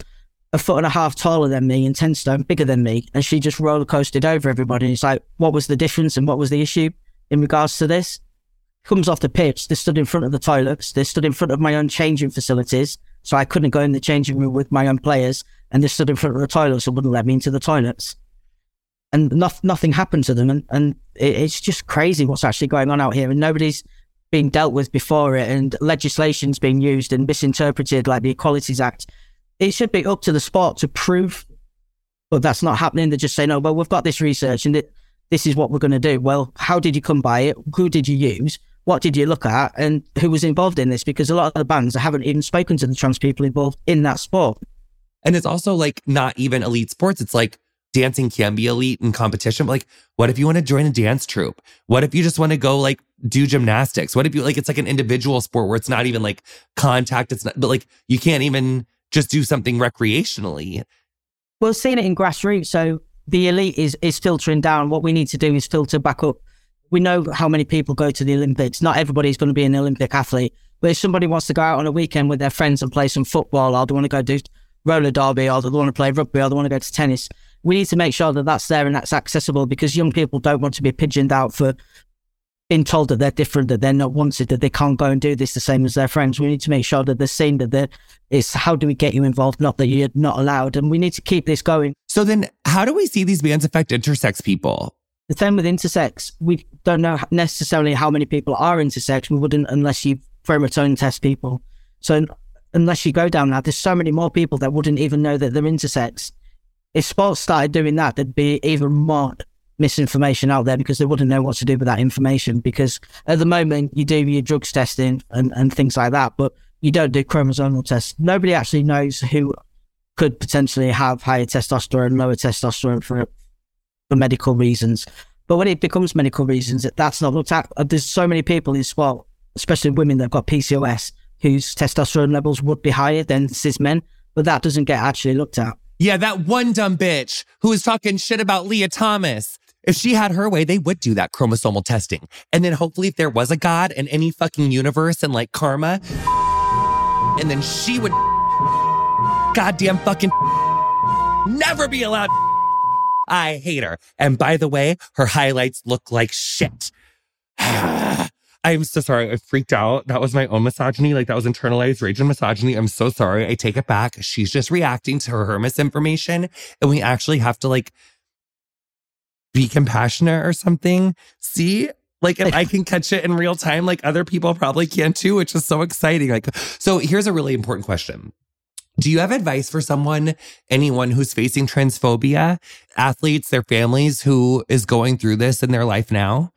a foot and a half taller than me and 10 stone bigger than me. And she just roller coasted over everybody. And it's like, what was the difference and what was the issue in regards to this? Comes off the pitch. They stood in front of the toilets. They stood in front of my own changing facilities. So I couldn't go in the changing room with my own players. And they stood in front of the toilets and wouldn't let me into the toilets and no, nothing happened to them. And, and it, it's just crazy what's actually going on out here. And nobody's being dealt with before it. And legislation's being used and misinterpreted, like the Equalities Act. It should be up to the sport to prove, but that's not happening. They're just saying, oh, well, we've got this research and it, this is what we're going to do. Well, how did you come by it? Who did you use? What did you look at? And who was involved in this? Because a lot of the bands haven't even spoken to the trans people involved in that sport. And it's also like not even elite sports. It's like dancing can be elite in competition. But like, what if you want to join a dance troupe? What if you just want to go like do gymnastics? What if you like it's like an individual sport where it's not even like contact? It's not, but like you can't even just do something recreationally. Well, seeing it in grassroots, so the elite is is filtering down. What we need to do is filter back up. We know how many people go to the Olympics. Not everybody's going to be an Olympic athlete. But if somebody wants to go out on a weekend with their friends and play some football, or they want to go do roller derby, or they want to play rugby, or they want to go to tennis, we need to make sure that that's there and that's accessible because young people don't want to be pigeoned out for being told that they're different, that they're not wanted, that they can't go and do this the same as their friends. We need to make sure that they're seen that there is how do we get you involved, not that you're not allowed. And we need to keep this going. So then how do we see these bans affect intersex people? The same with intersex. We don't know necessarily how many people are intersex. We wouldn't unless you chromosome test people. So unless you go down that, there's so many more people that wouldn't even know that they're intersex if sports started doing that, there'd be even more misinformation out there because they wouldn't know what to do with that information. Because at the moment, you do your drugs testing and, and things like that, but you don't do chromosomal tests. Nobody actually knows who could potentially have higher testosterone, lower testosterone for, for medical reasons. But when it becomes medical reasons, that's not looked at. There's so many people in sport, especially women that have got PCOS, whose testosterone levels would be higher than cis men, but that doesn't get actually looked at. Yeah, that one dumb bitch who was talking shit about Lia Thomas. If she had her way, they would do that chromosomal testing. And then hopefully, if there was a God in any fucking universe and like karma, and then she would goddamn fucking never be allowed. I hate her. And by the way, her highlights look like shit. I'm so sorry. I freaked out. That was my own misogyny. Like that was internalized rage and misogyny. I'm so sorry. I take it back. She's just reacting to her misinformation. And we actually have to like be compassionate or something. See, Like if I can catch it in real time, like other people probably can too, which is so exciting. Like, so here's a really important question. Do you have advice for someone, anyone who's facing transphobia, athletes, their families who is going through this in their life now?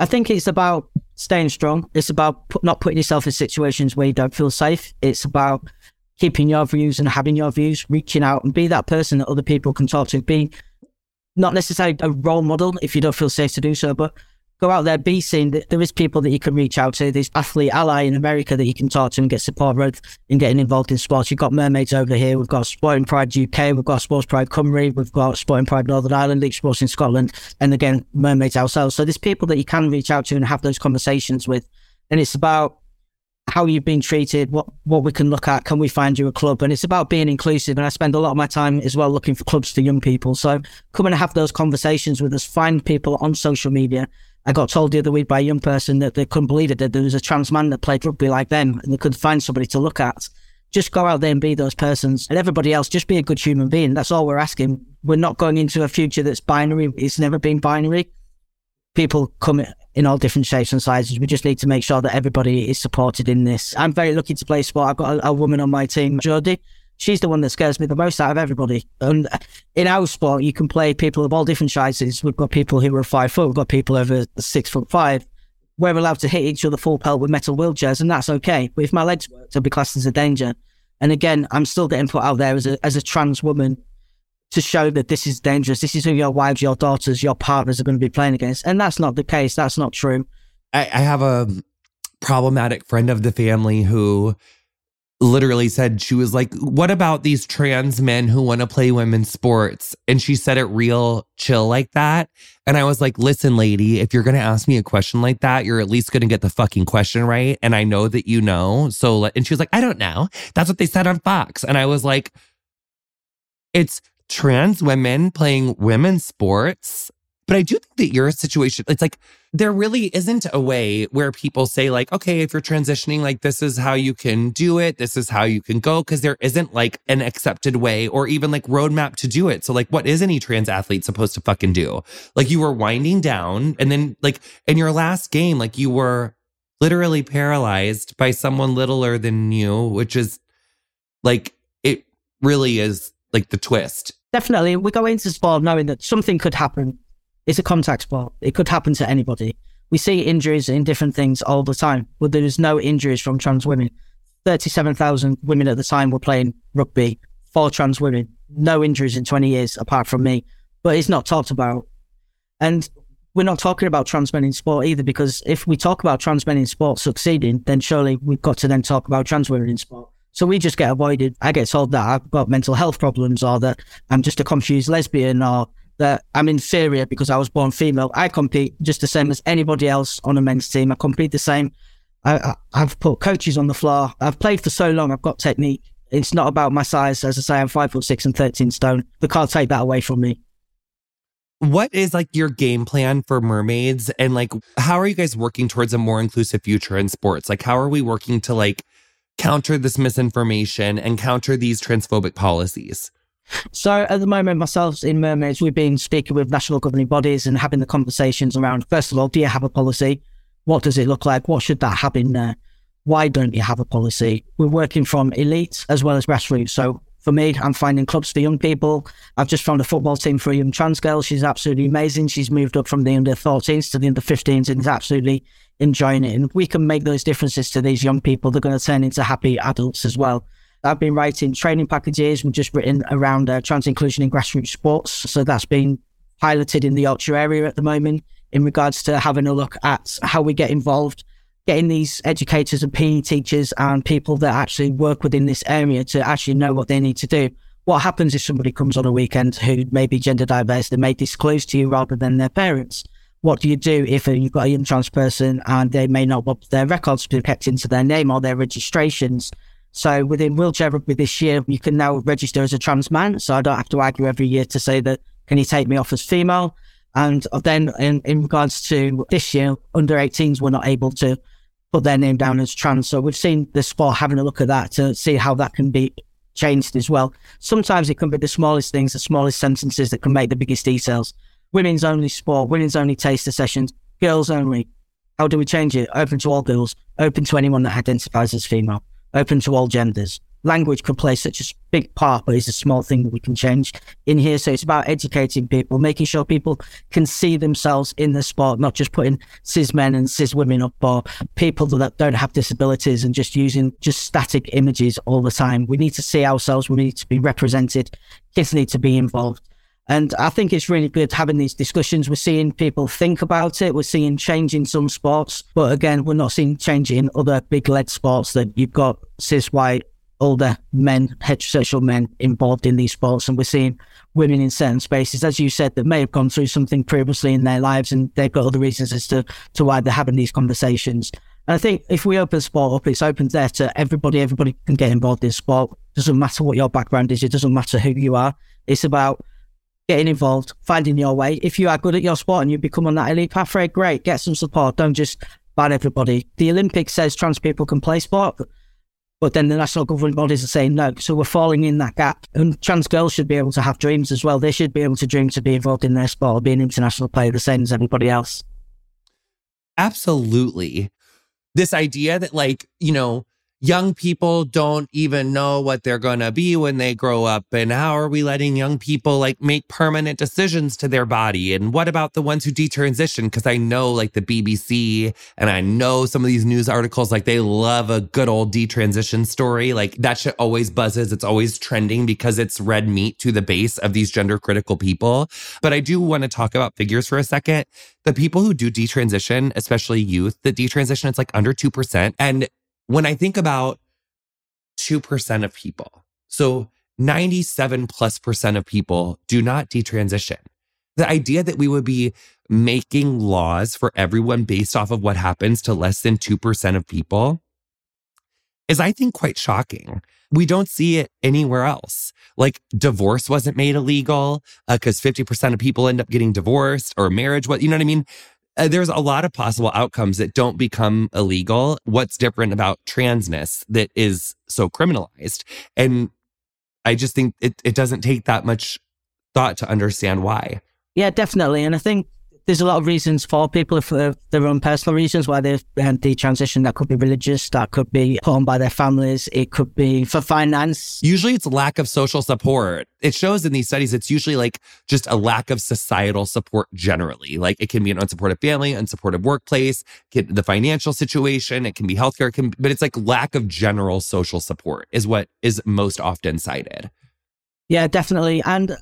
I think it's about staying strong. It's about put, not putting yourself in situations where you don't feel safe. It's about keeping your views and having your views, reaching out and be that person that other people can talk to. Be not necessarily a role model if you don't feel safe to do so, but go out there, be seen. There is people that you can reach out to. There's athlete ally in America that you can talk to and get support with in getting involved in sports. You've got mermaids over here. We've got Sporting Pride UK. We've got Sports Pride Cymru. We've got Sporting Pride Northern Ireland, LEAP Sports in Scotland, and again mermaids ourselves. So there's people that you can reach out to and have those conversations with. And it's about how you've been treated, what what we can look at, can we find you a club? And it's about being inclusive. And I spend a lot of my time as well looking for clubs for young people. So come and have those conversations with us. Find people on social media. I got told the other week by a young person that they couldn't believe it that there was a trans man that played rugby like them, and they couldn't find somebody to look at. Just go out there and be those persons, and everybody else, just be a good human being. That's all we're asking. We're not going into a future that's binary. It's never been binary. People come in all different shapes and sizes. We just need to make sure that everybody is supported in this. I'm very lucky to play sport. I've got a, a woman on my team, Jodie. She's the one that scares me the most out of everybody. And in our sport, you can play people of all different sizes. We've got people who are five foot. We've got people over six foot five. We're allowed to hit each other full pelt with metal wheelchairs, and that's okay. But if my legs work, I'll be classed as a danger. And again, I'm still getting put out there as a as a trans woman to show that this is dangerous. This is who your wives, your daughters, your partners are going to be playing against. And that's not the case. That's not true. I, I have a problematic friend of the family who literally said she was like, "What about these trans men who want to play women's sports?" And she said it real chill like that. And I was like, "Listen, lady, if you're going to ask me a question like that, you're at least going to get the fucking question right, and I know that you know." So and she was like, "I don't know. That's what they said on Fox." And I was like, "It's trans women playing women's sports. But I do think that your situation, it's like there really isn't a way where people say, like, okay, if you're transitioning, like this is how you can do it, this is how you can go, because there isn't like an accepted way or even like roadmap to do it. So, like, what is any trans athlete supposed to fucking do? Like, you were winding down, and then like in your last game, like you were literally paralyzed by someone littler than you, which is like it really is like the twist definitely we go into sport knowing that something could happen. It's a contact sport. It could happen to anybody. We see injuries in different things all the time, but there is no injuries from trans women. 37,000 women at the time were playing rugby, four trans women, no injuries in 20 years apart from me, but it's not talked about. And we're not talking about trans men in sport either, because if we talk about trans men in sport succeeding, then surely we've got to then talk about trans women in sport. So we just get avoided. I get told that I've got mental health problems or that I'm just a confused lesbian or that I'm inferior because I was born female. I compete just the same as anybody else on a men's team. I compete the same. I, have put coaches on the floor. I've played for so long. I've got technique. It's not about my size. As I say, I'm five foot six and 13 stone. They can't take that away from me. What is like your game plan for mermaids? And like, how are you guys working towards a more inclusive future in sports? Like, how are we working to like counter this misinformation and counter these transphobic policies? So at the moment, myself in Mermaids, we've been speaking with national governing bodies and having the conversations around, first of all, do you have a policy? What does it look like? What should that have in there? Why don't you have a policy? We're working from elite as well as grassroots. So for me, I'm finding clubs for young people. I've just found a football team for a young trans girl. She's absolutely amazing. She's moved up from the under 14s to the under 15s and is absolutely enjoying it. And we can make those differences to these young people. They're going to turn into happy adults as well. I've been writing training packages. We've just written around uh, trans inclusion in grassroots sports. So that's been piloted in the Yorkshire area at the moment in regards to having a look at how we get involved, getting these educators and PE teachers and people that actually work within this area to actually know what they need to do. What happens if somebody comes on a weekend who may be gender diverse, they may disclose to you rather than their parents? what do you do if you've got a young trans person and they may not want their records to be kept into their name or their registrations? So within wheelchair rugby this year, you can now register as a trans man. So I don't have to argue every year to say that, can you take me off as female? And then in, in regards to this year, under 18s were not able to put their name down as trans. So we've seen the sport having a look at that to see how that can be changed as well. Sometimes it can be the smallest things, the smallest sentences that can make the biggest details women's only sport, women's only taster sessions. girls only. How do we change it? Open to all girls, open to anyone that identifies as female, open to all genders. Language could play such a big part, but it's a small thing that we can change in here. So it's about educating people, making sure people can see themselves in the sport, not just putting cis men and cis women up or people that don't have disabilities and just using just static images all the time. We need to see ourselves. We need to be represented. Kids need to be involved. And I think it's really good having these discussions. We're seeing people think about it. We're seeing change in some sports, but again, we're not seeing change in other big lead sports that you've got cis white, older men, heterosexual men involved in these sports. And we're seeing women in certain spaces, as you said, that may have gone through something previously in their lives and they've got other reasons as to, to why they're having these conversations. And I think if we open sport up, it's open there to everybody. Everybody can get involved in sport. It Doesn't matter what your background is. It doesn't matter who you are. It's about getting involved, finding your way. If you are good at your sport and you become on that elite pathway, great, get some support. Don't just ban everybody. The Olympics says trans people can play sport, but then the national governing bodies are saying no. So we're falling in that gap. And trans girls should be able to have dreams as well. They should be able to dream to be involved in their sport or be an international player the same as everybody else. Absolutely. This idea that, like, you know, young people don't even know what they're going to be when they grow up and how are we letting young people like make permanent decisions to their body? And what about the ones who detransition? Because i know like the bbc and i know some of these news articles like they love a good old detransition story. Like that shit always buzzes. It's always trending because it's red meat to the base of these gender critical people. But i do want to talk about figures for a second. The people who do detransition especially youth that detransition it's like under 2% and when I think about 2% of people, so 97 plus percent of people do not detransition. The idea that we would be making laws for everyone based off of what happens to less than 2% of people is, I think, quite shocking. We don't see it anywhere else. Like divorce wasn't made illegal because uh, 50% of people end up getting divorced or marriage. What, you know what I mean? Uh, there's a lot of possible outcomes that don't become illegal. What's different about transness that is so criminalized? And I just think it, it doesn't take that much thought to understand why. Yeah, definitely. And I think there's a lot of reasons for people for their own personal reasons why they've um, detransitioned. That could be religious, that could be put on by their families, it could be for finance. Usually it's lack of social support. It shows in these studies, it's usually like just a lack of societal support generally. Like it can be an unsupported family, unsupported workplace, the financial situation, it can be healthcare, it can, but it's like lack of general social support is what is most often cited. Yeah, definitely. And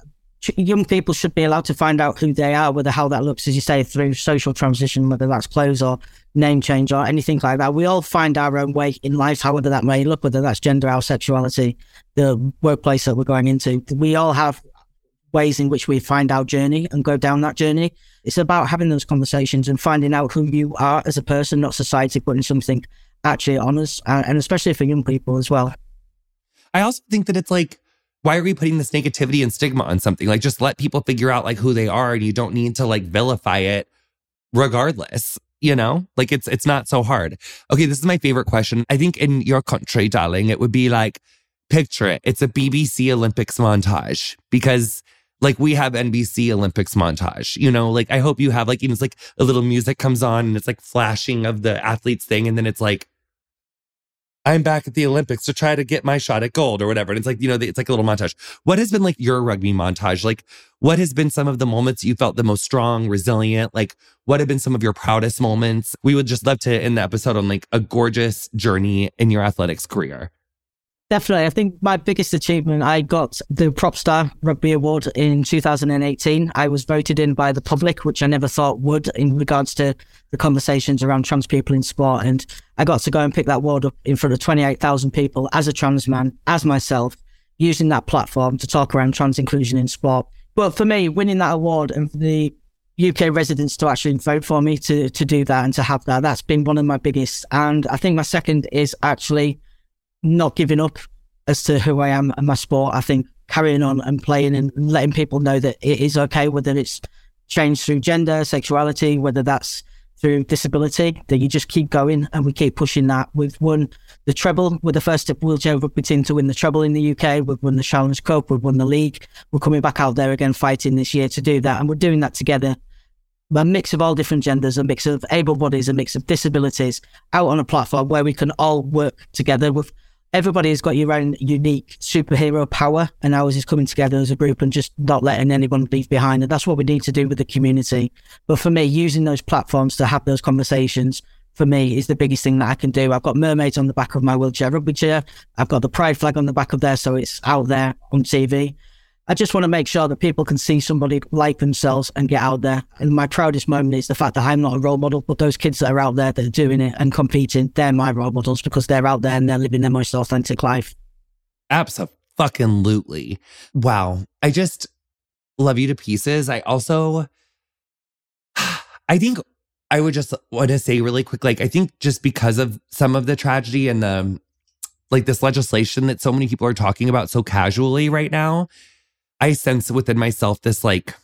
young people should be allowed to find out who they are, whether how that looks, as you say, through social transition, whether that's clothes or name change or anything like that. We all find our own way in life, however that may look, whether that's gender, our sexuality, the workplace that we're going into. We all have ways in which we find our journey and go down that journey. It's about having those conversations and finding out who you are as a person, not society putting something actually on us, uh, and especially for young people as well. I also think that it's like, why are we putting this negativity and stigma on something? Like just let people figure out like who they are and you don't need to like vilify it regardless. You know, like it's it's not so hard. Okay, this is my favorite question. I think in your country, darling, it would be like picture it. It's a BBC Olympics montage because like we have NBC Olympics montage, you know, like I hope you have like, even it's like a little music comes on and it's like flashing of the athletes thing. And then it's like I'm back at the Olympics to try to get my shot at gold or whatever. And it's like, you know, it's like a little montage. What has been like your rugby montage? Like, what has been some of the moments you felt the most strong, resilient? Like, what have been some of your proudest moments? We would just love to end the episode on like a gorgeous journey in your athletics career. Definitely. I think my biggest achievement, I got the Propstar Rugby Award in 2018. I was voted in by the public, which I never thought would in regards to the conversations around trans people in sport. And I got to go and pick that award up in front of 28,000 people as a trans man, as myself, using that platform to talk around trans inclusion in sport. But for me, winning that award and for the UK residents to actually vote for me to, to do that and to have that, that's been one of my biggest. And I think my second is actually not giving up as to who I am and my sport. I think carrying on and playing and letting people know that it is okay, whether it's changed through gender, sexuality, whether that's through disability, that you just keep going and we keep pushing that. We've won the treble. We're the first wheelchair rugby team to win the treble in the UK. We've won the Challenge Cup. We've won the league. We're coming back out there again fighting this year to do that. And we're doing that together a mix of all different genders, a mix of able bodies, a mix of disabilities out on a platform where we can all work together with everybody has got your own unique superhero power and ours is coming together as a group and just not letting anyone leave behind. And that's what we need to do with the community. But for me, using those platforms to have those conversations for me is the biggest thing that I can do. I've got mermaids on the back of my wheelchair rugby chair. I've got the pride flag on the back of there, so it's out there on TV. I just want to make sure that people can see somebody like themselves and get out there. And my proudest moment is the fact that I'm not a role model, but those kids that are out there that are doing it and competing, they're my role models because they're out there and they're living their most authentic life. Absolutely. Wow. I just love you to pieces. I also, I think I would just want to say really quick, like, I think just because of some of the tragedy and the, like this legislation that so many people are talking about so casually right now, I sense within myself this like,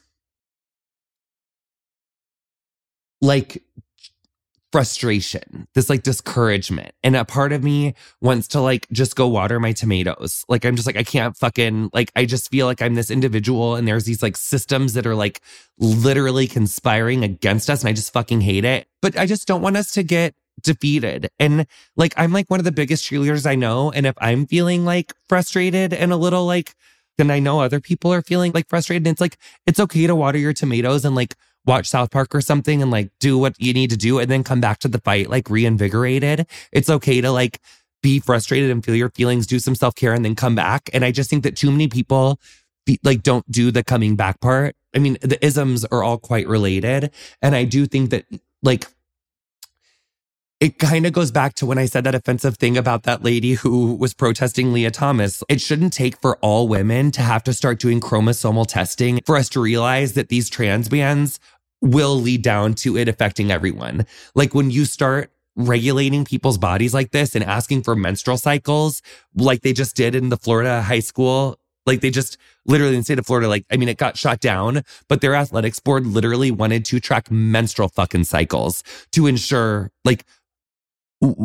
like frustration, this like discouragement. And a part of me wants to like just go water my tomatoes. Like I'm just like, I can't fucking like, I just feel like I'm this individual and there's these like systems that are like literally conspiring against us. And I just fucking hate it. But I just don't want us to get defeated. And like, I'm like one of the biggest cheerleaders I know. And if I'm feeling like frustrated and a little like, then I know other people are feeling like frustrated. And it's like, it's okay to water your tomatoes and like watch South Park or something and like do what you need to do and then come back to the fight like reinvigorated. It's okay to like be frustrated and feel your feelings, do some self care and then come back. And I just think that too many people be, like don't do the coming back part. I mean, the isms are all quite related. And I do think that like, it kind of goes back to when I said that offensive thing about that lady who was protesting Lia Thomas. It shouldn't take for all women to have to start doing chromosomal testing for us to realize that these trans bans will lead down to it affecting everyone. Like when you start regulating people's bodies like this and asking for menstrual cycles, like they just did in the Florida high school like they just literally in the state of Florida, like, I mean, it got shut down, but their athletics board literally wanted to track menstrual fucking cycles to ensure like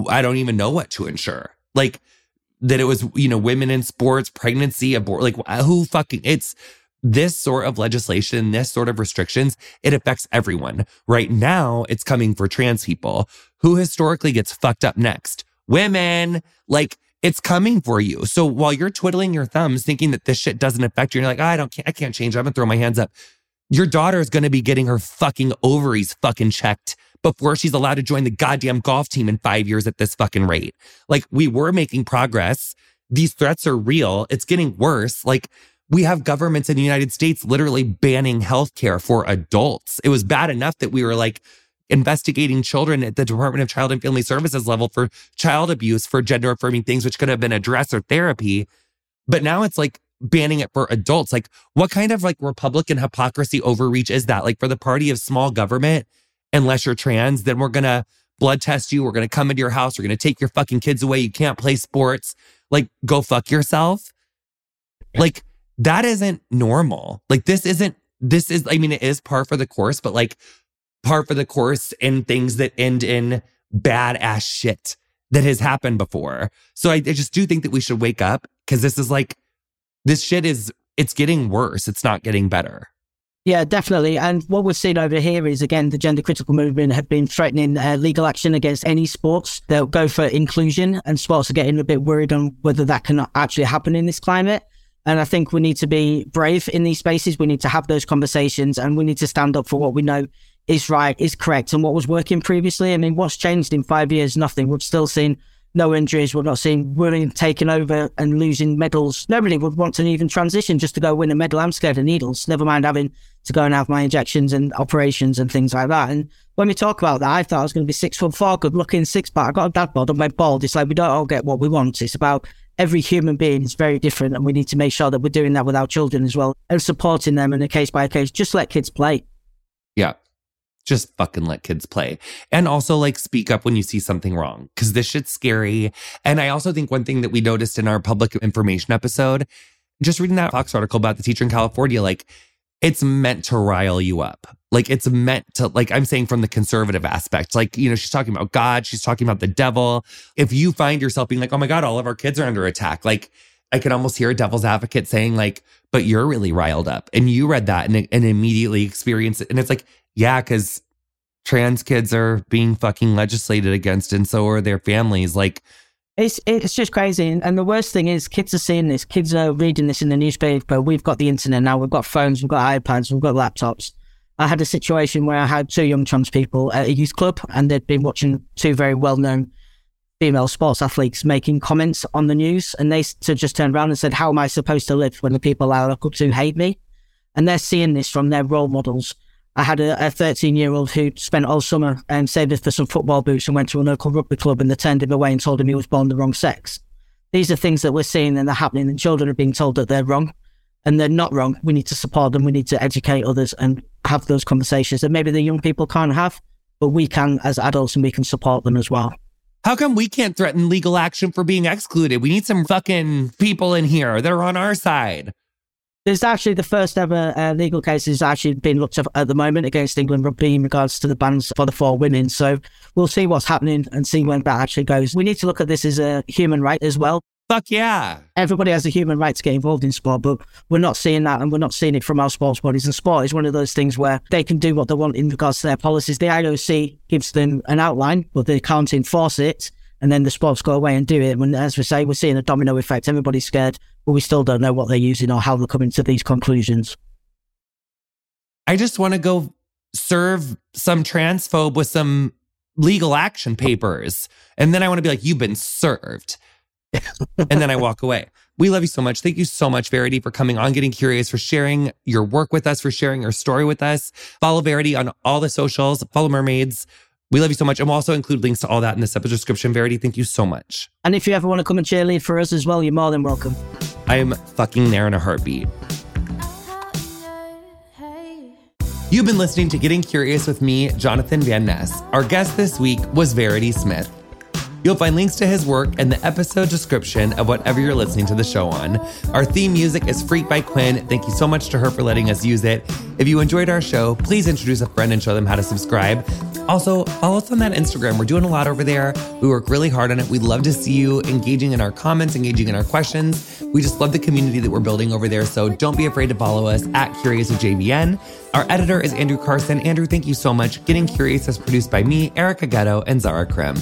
I don't even know what to ensure. Like that it was, you know, women in sports, pregnancy, abort, like who fucking, it's this sort of legislation, this sort of restrictions, it affects everyone. Right now, it's coming for trans people. Who historically gets fucked up next? Women. Like, it's coming for you. So while you're twiddling your thumbs thinking that this shit doesn't affect you, and you're like, oh, I don't, I can't change. I'm gonna throw my hands up. Your daughter is gonna be getting her fucking ovaries fucking checked before she's allowed to join the goddamn golf team in five years at this fucking rate. Like we were making progress. These threats are real. It's getting worse. Like we have governments in the United States literally banning healthcare for adults. It was bad enough that we were like investigating children at the Department of Child and Family Services level for child abuse, for gender affirming things, which could have been addressed or therapy. But now it's like banning it for adults. Like, what kind of like Republican hypocrisy overreach is that? Like, for the party of small government, unless you're trans, then we're going to blood test you. We're going to come into your house. We're going to take your fucking kids away. You can't play sports. Like, go fuck yourself. Like, that isn't normal. Like, this isn't, this is, I mean, it is par for the course, but like, par for the course in things that end in badass shit that has happened before. So I, I just do think that we should wake up because this is like, this shit is, it's getting worse. It's not getting better. Yeah, definitely. And what we've seen over here is, again, the gender critical movement have been threatening uh, legal action against any sports that go for inclusion, and sports are getting a bit worried on whether that can actually happen in this climate. And I think we need to be brave in these spaces. We need to have those conversations and we need to stand up for what we know is right, is correct, and what was working previously. I mean, what's changed in five years? Nothing. We've still seen no injuries. We're not seeing women taking over and losing medals. Nobody would want to even transition just to go win a medal. I'm scared of needles, never mind having to go and have my injections and operations and things like that. And when we talk about that, I thought I was going to be six foot four, good looking, six pack. I got a dad bod on my bald. It's like we don't all get what we want. It's about every human being is very different, and we need to make sure that we're doing that with our children as well and supporting them in a case by case. Just let kids play. Yeah. Just fucking let kids play. And also like speak up when you see something wrong because this shit's scary. And I also think one thing that we noticed in our public information episode, just reading that Fox article about the teacher in California, like it's meant to rile you up. Like it's meant to, like I'm saying from the conservative aspect, like, you know, she's talking about God, she's talking about the devil. If you find yourself being like, oh my God, all of our kids are under attack, like I can almost hear a devil's advocate saying, like, but you're really riled up. And you read that and, and immediately experience it. And it's like, yeah, because trans kids are being fucking legislated against and so are their families. Like, it's it's just crazy, and, the worst thing is, kids are seeing this. Kids are reading this in the newspaper. We've got the internet now. We've got phones. We've got iPads. We've got laptops. I had a situation where I had two young trans people at a youth club, and they'd been watching two very well-known female sports athletes making comments on the news, and they just turned around and said, "How am I supposed to live when the people I look up to hate me?" And they're seeing this from their role models I had a 13 year old who spent all summer and um, saved for some football boots and went to a local rugby club and they turned him away and told him he was born the wrong sex. These are things that we're seeing and they're happening, and children are being told that they're wrong and they're not wrong. We need to support them. We need to educate others and have those conversations that maybe the young people can't have, but we can as adults and we can support them as well. How come we can't threaten legal action for being excluded? We need some fucking people in here that are on our side. There's actually the first ever uh, legal case is actually being looked at at the moment against England Rugby in regards to the bans for the four women. So we'll see what's happening and see when that actually goes. We need to look at this as a human right as well. Fuck yeah. Everybody has a human right to get involved in sport, but we're not seeing that and we're not seeing it from our sports bodies. And sport is one of those things where they can do what they want in regards to their policies. The IOC gives them an outline, but they can't enforce it and then the sports go away and do it. When, as we say, we're seeing a domino effect. Everybody's scared, but we still don't know what they're using or how they're coming to these conclusions. I just want to go serve some transphobe with some legal action papers. And then I want to be like, you've been served. and then I walk away. We love you so much. Thank you so much, Verity, for coming on, getting curious, for sharing your work with us, for sharing your story with us. Follow Verity on all the socials. Follow Mermaids. We love you so much. And we'll also include links to all that in this episode description. Verity, thank you so much. And if you ever want to come and cheerlead for us as well, you're more than welcome. I'm fucking there in a heartbeat. You've been listening to Getting Curious with me, Jonathan Van Ness. Our guest this week was Verity Smith. You'll find links to his work in the episode description of whatever you're listening to the show on. Our theme music is Freak by Quinn. Thank you so much to her for letting us use it. If you enjoyed our show, please introduce a friend and show them how to subscribe. Also, follow us on that Instagram. We're doing a lot over there. We work really hard on it. We'd love to see you engaging in our comments, engaging in our questions. We just love the community that we're building over there. So don't be afraid to follow us at Curious with JVN. Our editor is Andrew Carson. Andrew, thank you so much. Getting Curious is produced by me, Erica Getto, and Zara Krim.